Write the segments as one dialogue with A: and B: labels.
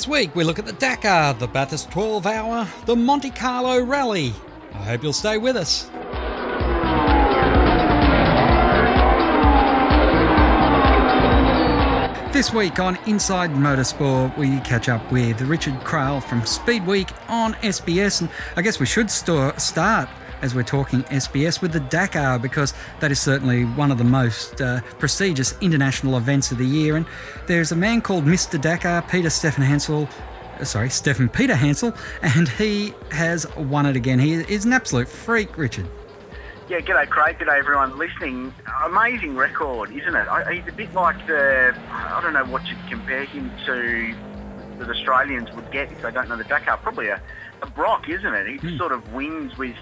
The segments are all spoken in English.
A: This week we look at the Dakar, the Bathurst 12 Hour, the Monte Carlo Rally. I hope you'll stay with us. This week on Inside Motorsport, we catch up with Richard Craill from Speedweek on SBS. And I guess we should st- start as we're talking SBS with the Dakar because that is certainly one of the most uh, prestigious international events of the year. And there's a man called Mr. Dakar, Peter Stefan Hansel. uh, Sorry, Stéphane Peterhansel, and he has won it again. He is an absolute freak, Richard.
B: Yeah, g'day Craig, g'day everyone listening. Amazing record, isn't it? I, he's a bit like the, I don't know what you'd compare him to that Australians would get if they don't know the Dakar. Probably a, a Brock, isn't it? He just sort of wins with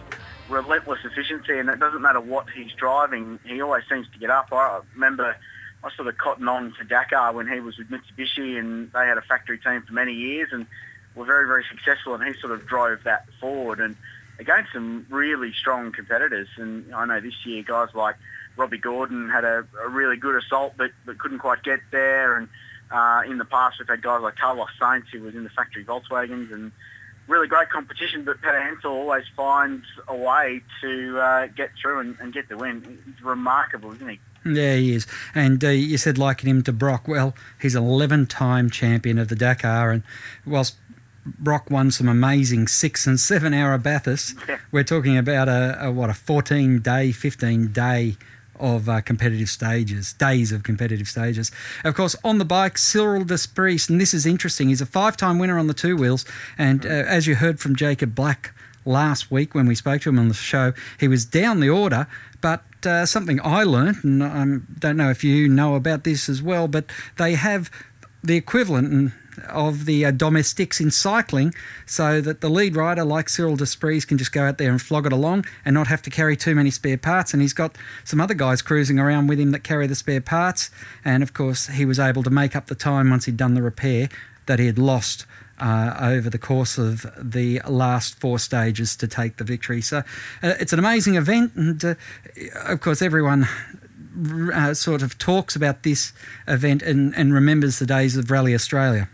B: relentless efficiency and it doesn't matter what he's driving, he always seems to get up. I remember I sort of cotton on to Dakar when he was with Mitsubishi and they had a factory team for many years and were very, very successful and he sort of drove that forward and against some really strong competitors. And I know this year guys like Robby Gordon had a, a really good assault but, but couldn't quite get there. And uh, in the past we've had guys like Carlos Sainz who was in the factory Volkswagens and really great competition. But Peterhansel always finds a way to uh, get through and, and get the win. He's remarkable, isn't he?
A: Yeah, he is. And uh, you said liking him to Brock. Well, he's an 11 time champion of the Dakar. And whilst Brock won some amazing six and seven hour Bathurst,
B: Yeah.
A: we're talking about a, a what, a 14 day, 15 day of uh, competitive stages, days of competitive stages. Of course, on the bike, Cyril Despres, and this is interesting, he's a five time winner on the two wheels. And uh, as you heard from Jacob Black last week when we spoke to him on the show, he was down the order, but uh, something I learnt, and I don't know if you know about this as well, but they have the equivalent in- of the uh, domestics in cycling so that the lead rider, like Cyril Despres, can just go out there and flog it along and not have to carry too many spare parts. And he's got some other guys cruising around with him that carry the spare parts. And of course, he was able to make up the time once he'd done the repair that he had lost uh, over the course of the last four stages to take the victory. So uh, it's an amazing event, and uh, of course, everyone uh, sort of talks about this event and, and remembers the days of Rally Australia.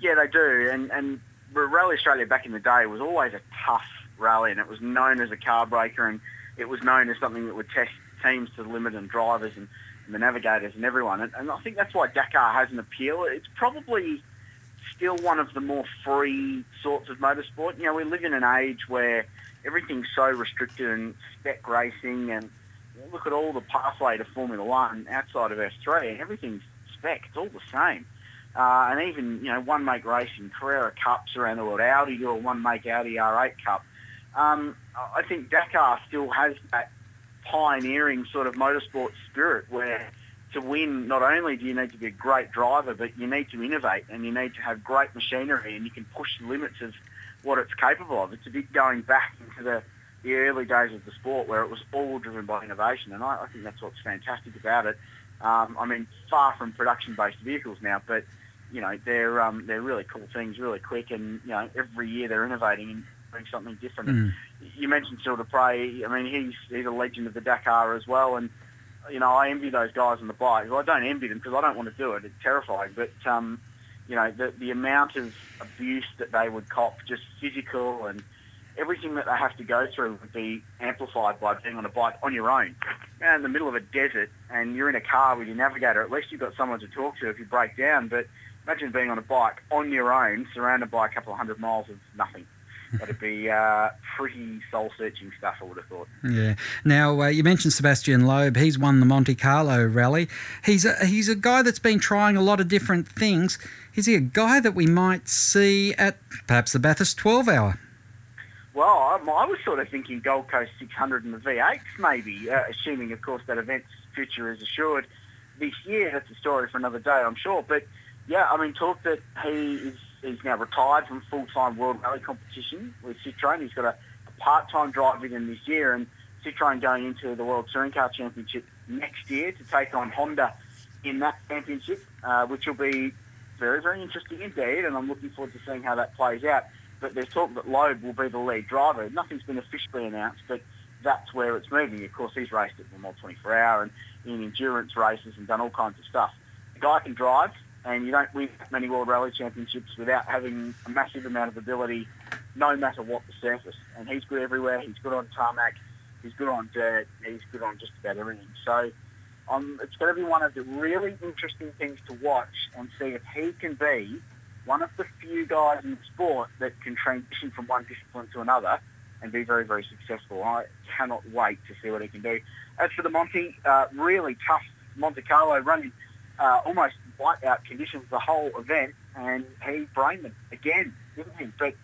B: Yeah, they do. And, and Rally Australia back in the day was always a tough rally, and it was known as a car breaker, and it was known as something that would test teams to the limit and drivers and, and the navigators and everyone. And, and I think that's why Dakar has an appeal. It's probably still one of the more free sorts of motorsport. You know, we live in an age where everything's so restricted and spec racing and look at all the pathway to Formula One outside of F3 and everything's spec. It's all the same. Uh, and even, you know, one make racing, Carrera Cups around the world, Audi do a one make Audi R8 Cup. Um, I think Dakar still has that pioneering sort of motorsport spirit where to win, not only do you need to be a great driver, but you need to innovate and you need to have great machinery and you can push the limits of what it's capable of. It's a bit going back into the, the early days of the sport where it was all driven by innovation, and I, I think that's what's fantastic about it. Um, I mean, far from production-based vehicles now, but you know they're um, they're really cool things, really quick, and you know every year they're innovating and doing something different. And you mentioned Cyril Despres. I mean, he's he's a legend of the Dakar as well, and you know I envy those guys on the bike. Well, I don't envy them because I don't want to do it. It's terrifying, but um, you know the the amount of abuse that they would cop, just physical and everything that they have to go through would be amplified by being on a bike on your own. In the middle of a desert and you're in a car with your navigator. At least you've got someone to talk to if you break down. But imagine being on a bike on your own, surrounded by a couple of hundred miles of nothing. That'd be uh, pretty soul-searching stuff, I would have thought.
A: Yeah. Now uh, you mentioned Sebastian Loeb. He's won the Monte Carlo Rally. He's a, he's a guy that's been trying a lot of different things. Is he a guy that we might see at perhaps the Bathurst 12 Hour?
B: Well, I, I was sort of thinking Gold Coast 600 and the V8s maybe, uh, assuming, of course, that event's future is assured this year. That's a story for another day, I'm sure. But, yeah, I mean, talk that he is he's now retired from full-time World Rally competition with Citroen. He's got a, a part-time drive with him this year, and Citroen going into the World Touring Car Championship next year to take on Honda in that championship, uh, which will be very, very interesting indeed, and I'm looking forward to seeing how that plays out. But there's talk that Loeb will be the lead driver. Nothing's been officially announced, but that's where it's moving. Of course, he's raced at the Mile 24 Hour and in endurance races and done all kinds of stuff. The guy can drive. And you don't win many World Rally Championships without having a massive amount of ability, no matter what the surface. And he's good everywhere. He's good on tarmac. He's good on dirt. He's good on just about everything. So um, it's going to be one of the really interesting things to watch and see if he can be one of the few guys in the sport that can transition from one discipline to another and be very, very successful. I cannot wait to see what he can do. As for the Monty, uh, really tough Monte Carlo running uh, almost whiteout conditions the whole event, and he brained them again, didn't he? But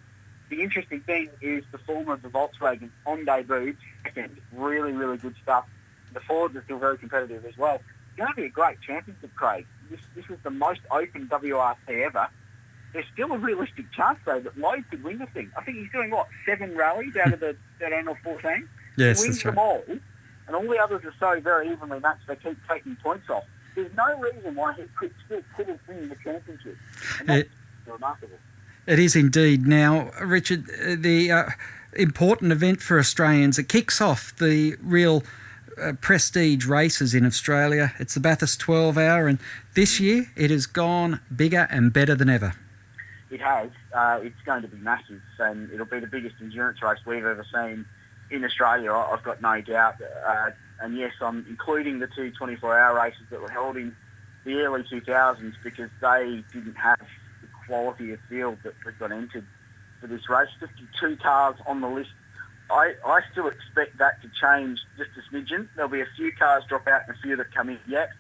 B: the interesting thing is the form of the Volkswagen on debut, second, really, really good stuff. The Fords are still very competitive as well. It's going to be a great championship, Craig. This, this is the most open WRC ever. There's still a realistic chance, though, that Loeb could win the thing. I think he's doing, what, seven rallies out of the 13 or 14?
A: Yes,
B: he wins
A: right.
B: them all, and all the others are so very evenly matched, they keep taking points off. There's no reason why he could still couldn't win the championship.
A: It-
B: remarkable.
A: It is indeed. Now, Richard, uh, the uh, important event for Australians, it kicks off the real uh, prestige races in Australia. It's the Bathurst 12 hour, and this year it has gone bigger and better than ever.
B: It has. Uh, it's going to be massive, and it'll be the biggest endurance race we've ever seen in Australia. I've got no doubt. Uh, and yes, I'm including the two 24-hour races that were held in the early 2000s because they didn't have the quality of field that, that got entered for this race. 52 cars on the list. I, I still expect that to change just a smidgen. There'll be a few cars drop out and a few that come in yet.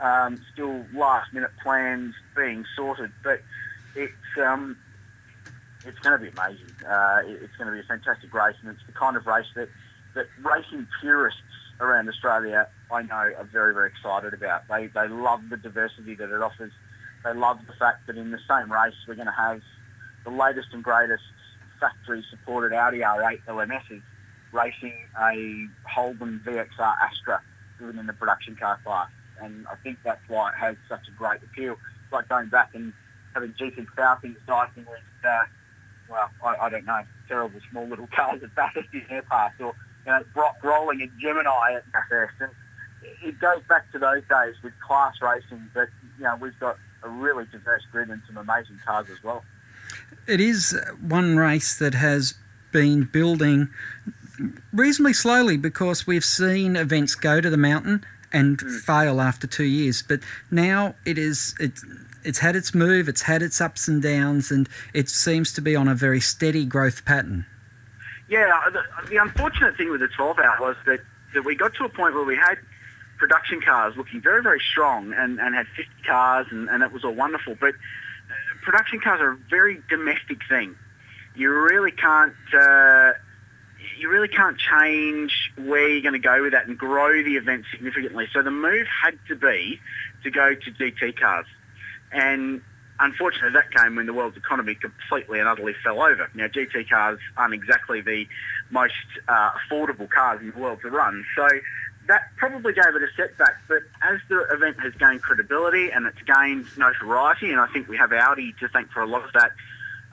B: Um, still last-minute plans being sorted, but it's um, it's going to be amazing. Uh, it- it's going to be a fantastic race, and it's the kind of race that, that racing purists around Australia, I know, are very, very excited about. They, they love the diversity that it offers. They love the fact that in the same race we're going to have the latest and greatest factory-supported Audi R8 LMSs racing a Holden VXR Astra driven in the production car class. And I think that's why it has such a great appeal. It's like going back and having GT Falcons dicing with, uh, well, I, I don't know, terrible small little cars at Bathurst in their past, or you know, Brock rolling a Gemini at Bathurst. And it goes back to those days with class racing, but you know we've got a really diverse grid and some amazing cars as well.
A: It is one race that has been building reasonably slowly because we've seen events go to the mountain and hmm. fail after two years. But now it is it's it's had its move, it's had its ups and downs, and it seems to be on a very steady growth pattern.
B: Yeah, the, the unfortunate thing with the 12 hour was that, that we got to a point where we had production cars looking very, very strong and, and had 50 cars and, and it was all wonderful. But uh, production cars are a very domestic thing. You really can't uh, you really can't change where you're going to go with that and grow the event significantly. So the move had to be to go to GT cars. And unfortunately, that came when the world's economy completely and utterly fell over. Now, GT cars aren't exactly the most uh, affordable cars in the world to run. So that probably gave it a setback. But as the event has gained credibility and it's gained notoriety, and I think we have Audi to thank for a lot of that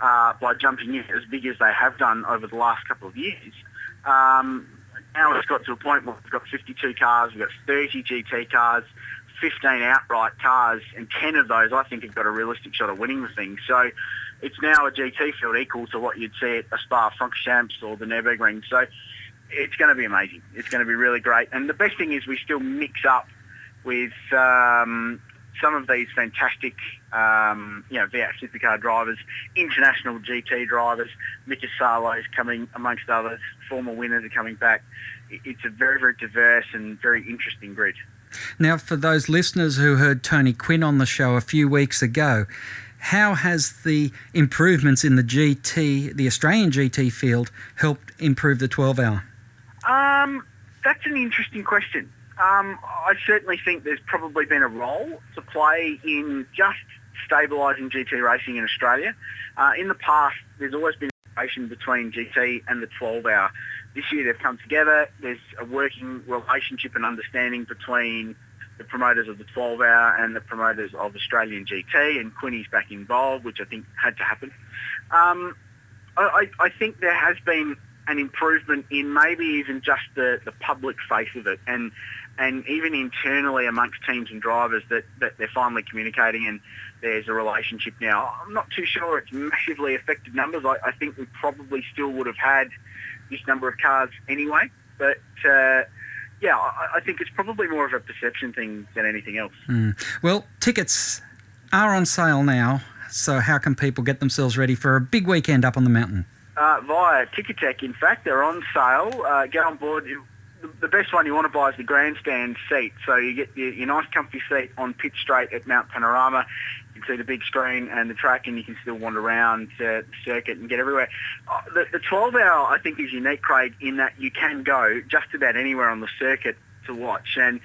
B: uh, by jumping in as big as they have done over the last couple of years. Um, now it's got to a point where we've got 52 cars, we've got 30 GT cars, 15 outright cars, and 10 of those I think have got a realistic shot of winning the thing. So it's now a GT field equal to what you'd see at a Spa Francorchamps or the Nürburgring. So it's going to be amazing. It's going to be really great. And the best thing is we still mix up with um, some of these fantastic, um, you know, V8 supercar drivers, international GT drivers. Mika is coming amongst others. Former winners are coming back. It's a very, very diverse and very interesting grid.
A: Now, for those listeners who heard Tony Quinn on the show a few weeks ago, how has the improvements in the GT, the Australian GT field, helped improve the 12 hour?
B: Um, that's an interesting question. Um, I certainly think there's probably been a role to play in just stabilising GT racing in Australia. Uh, in the past, there's always been between GT and the 12 hour. This year they've come together. There's a working relationship and understanding between the promoters of the 12 hour and the promoters of Australian GT, and Quinny's back involved, which I think had to happen. Um, I I think there has been an improvement in maybe even just the, the public face of it and and even internally amongst teams and drivers that, that they're finally communicating and there's a relationship now. I'm not too sure it's massively affected numbers. I, I think we probably still would have had this number of cars anyway. But uh, yeah, I, I, think it's probably more of a perception thing than anything else.
A: Mm. Well, tickets are on sale now. So how can people get themselves ready for a big weekend up on the mountain?
B: Uh, via Ticketek, in fact, they're on sale. Uh, get on board the best one you want to buy is the grandstand seat. So you get your, your nice comfy seat on pitch straight at Mount Panorama. You can see the big screen and the track and you can still wander around the circuit and get everywhere. Uh, the, the 12 hour I think is unique, Craig, in that you can go just about anywhere on the circuit to watch. And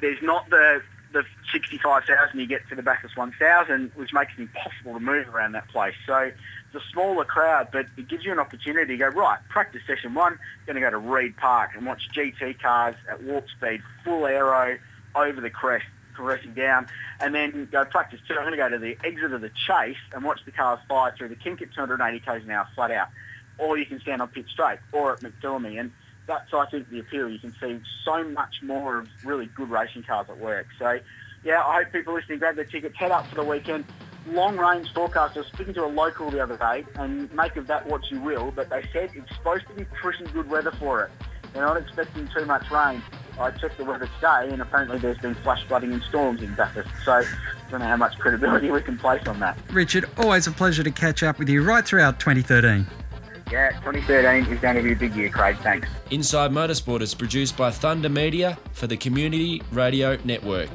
B: there's not the the 65,000 you get to the Bathurst 1,000, which makes it impossible to move around that place. So it's a smaller crowd, but it gives you an opportunity to go, right, practice session one, going to go to Reid Park and watch GT cars at warp speed, full aero, over the crest, caressing down, and then go practice two. I'm going to go to the exit of the chase and watch the cars fly through the kink at 280 k's an hour flat out. Or you can stand on pit straight, or at McPhillamy. And that's, I think, the appeal. You can see so much more of really good racing cars at work. So, yeah, I hope people listening grab their tickets, head up for the weekend long range forecast. I was speaking to a local the other day, and make of that what you will, but they said it's supposed to be pretty good weather for it. They're not expecting too much rain. I checked the weather today, and apparently there's been flash flooding and storms in Bathurst. So I don't know how much credibility we can place on that.
A: Richard, always a pleasure to catch up with you right throughout 2013.
B: Yeah, 2013 is going to be a big year, Craig. Thanks.
C: Inside Motorsport is produced by Thunder Media for the Community Radio Network.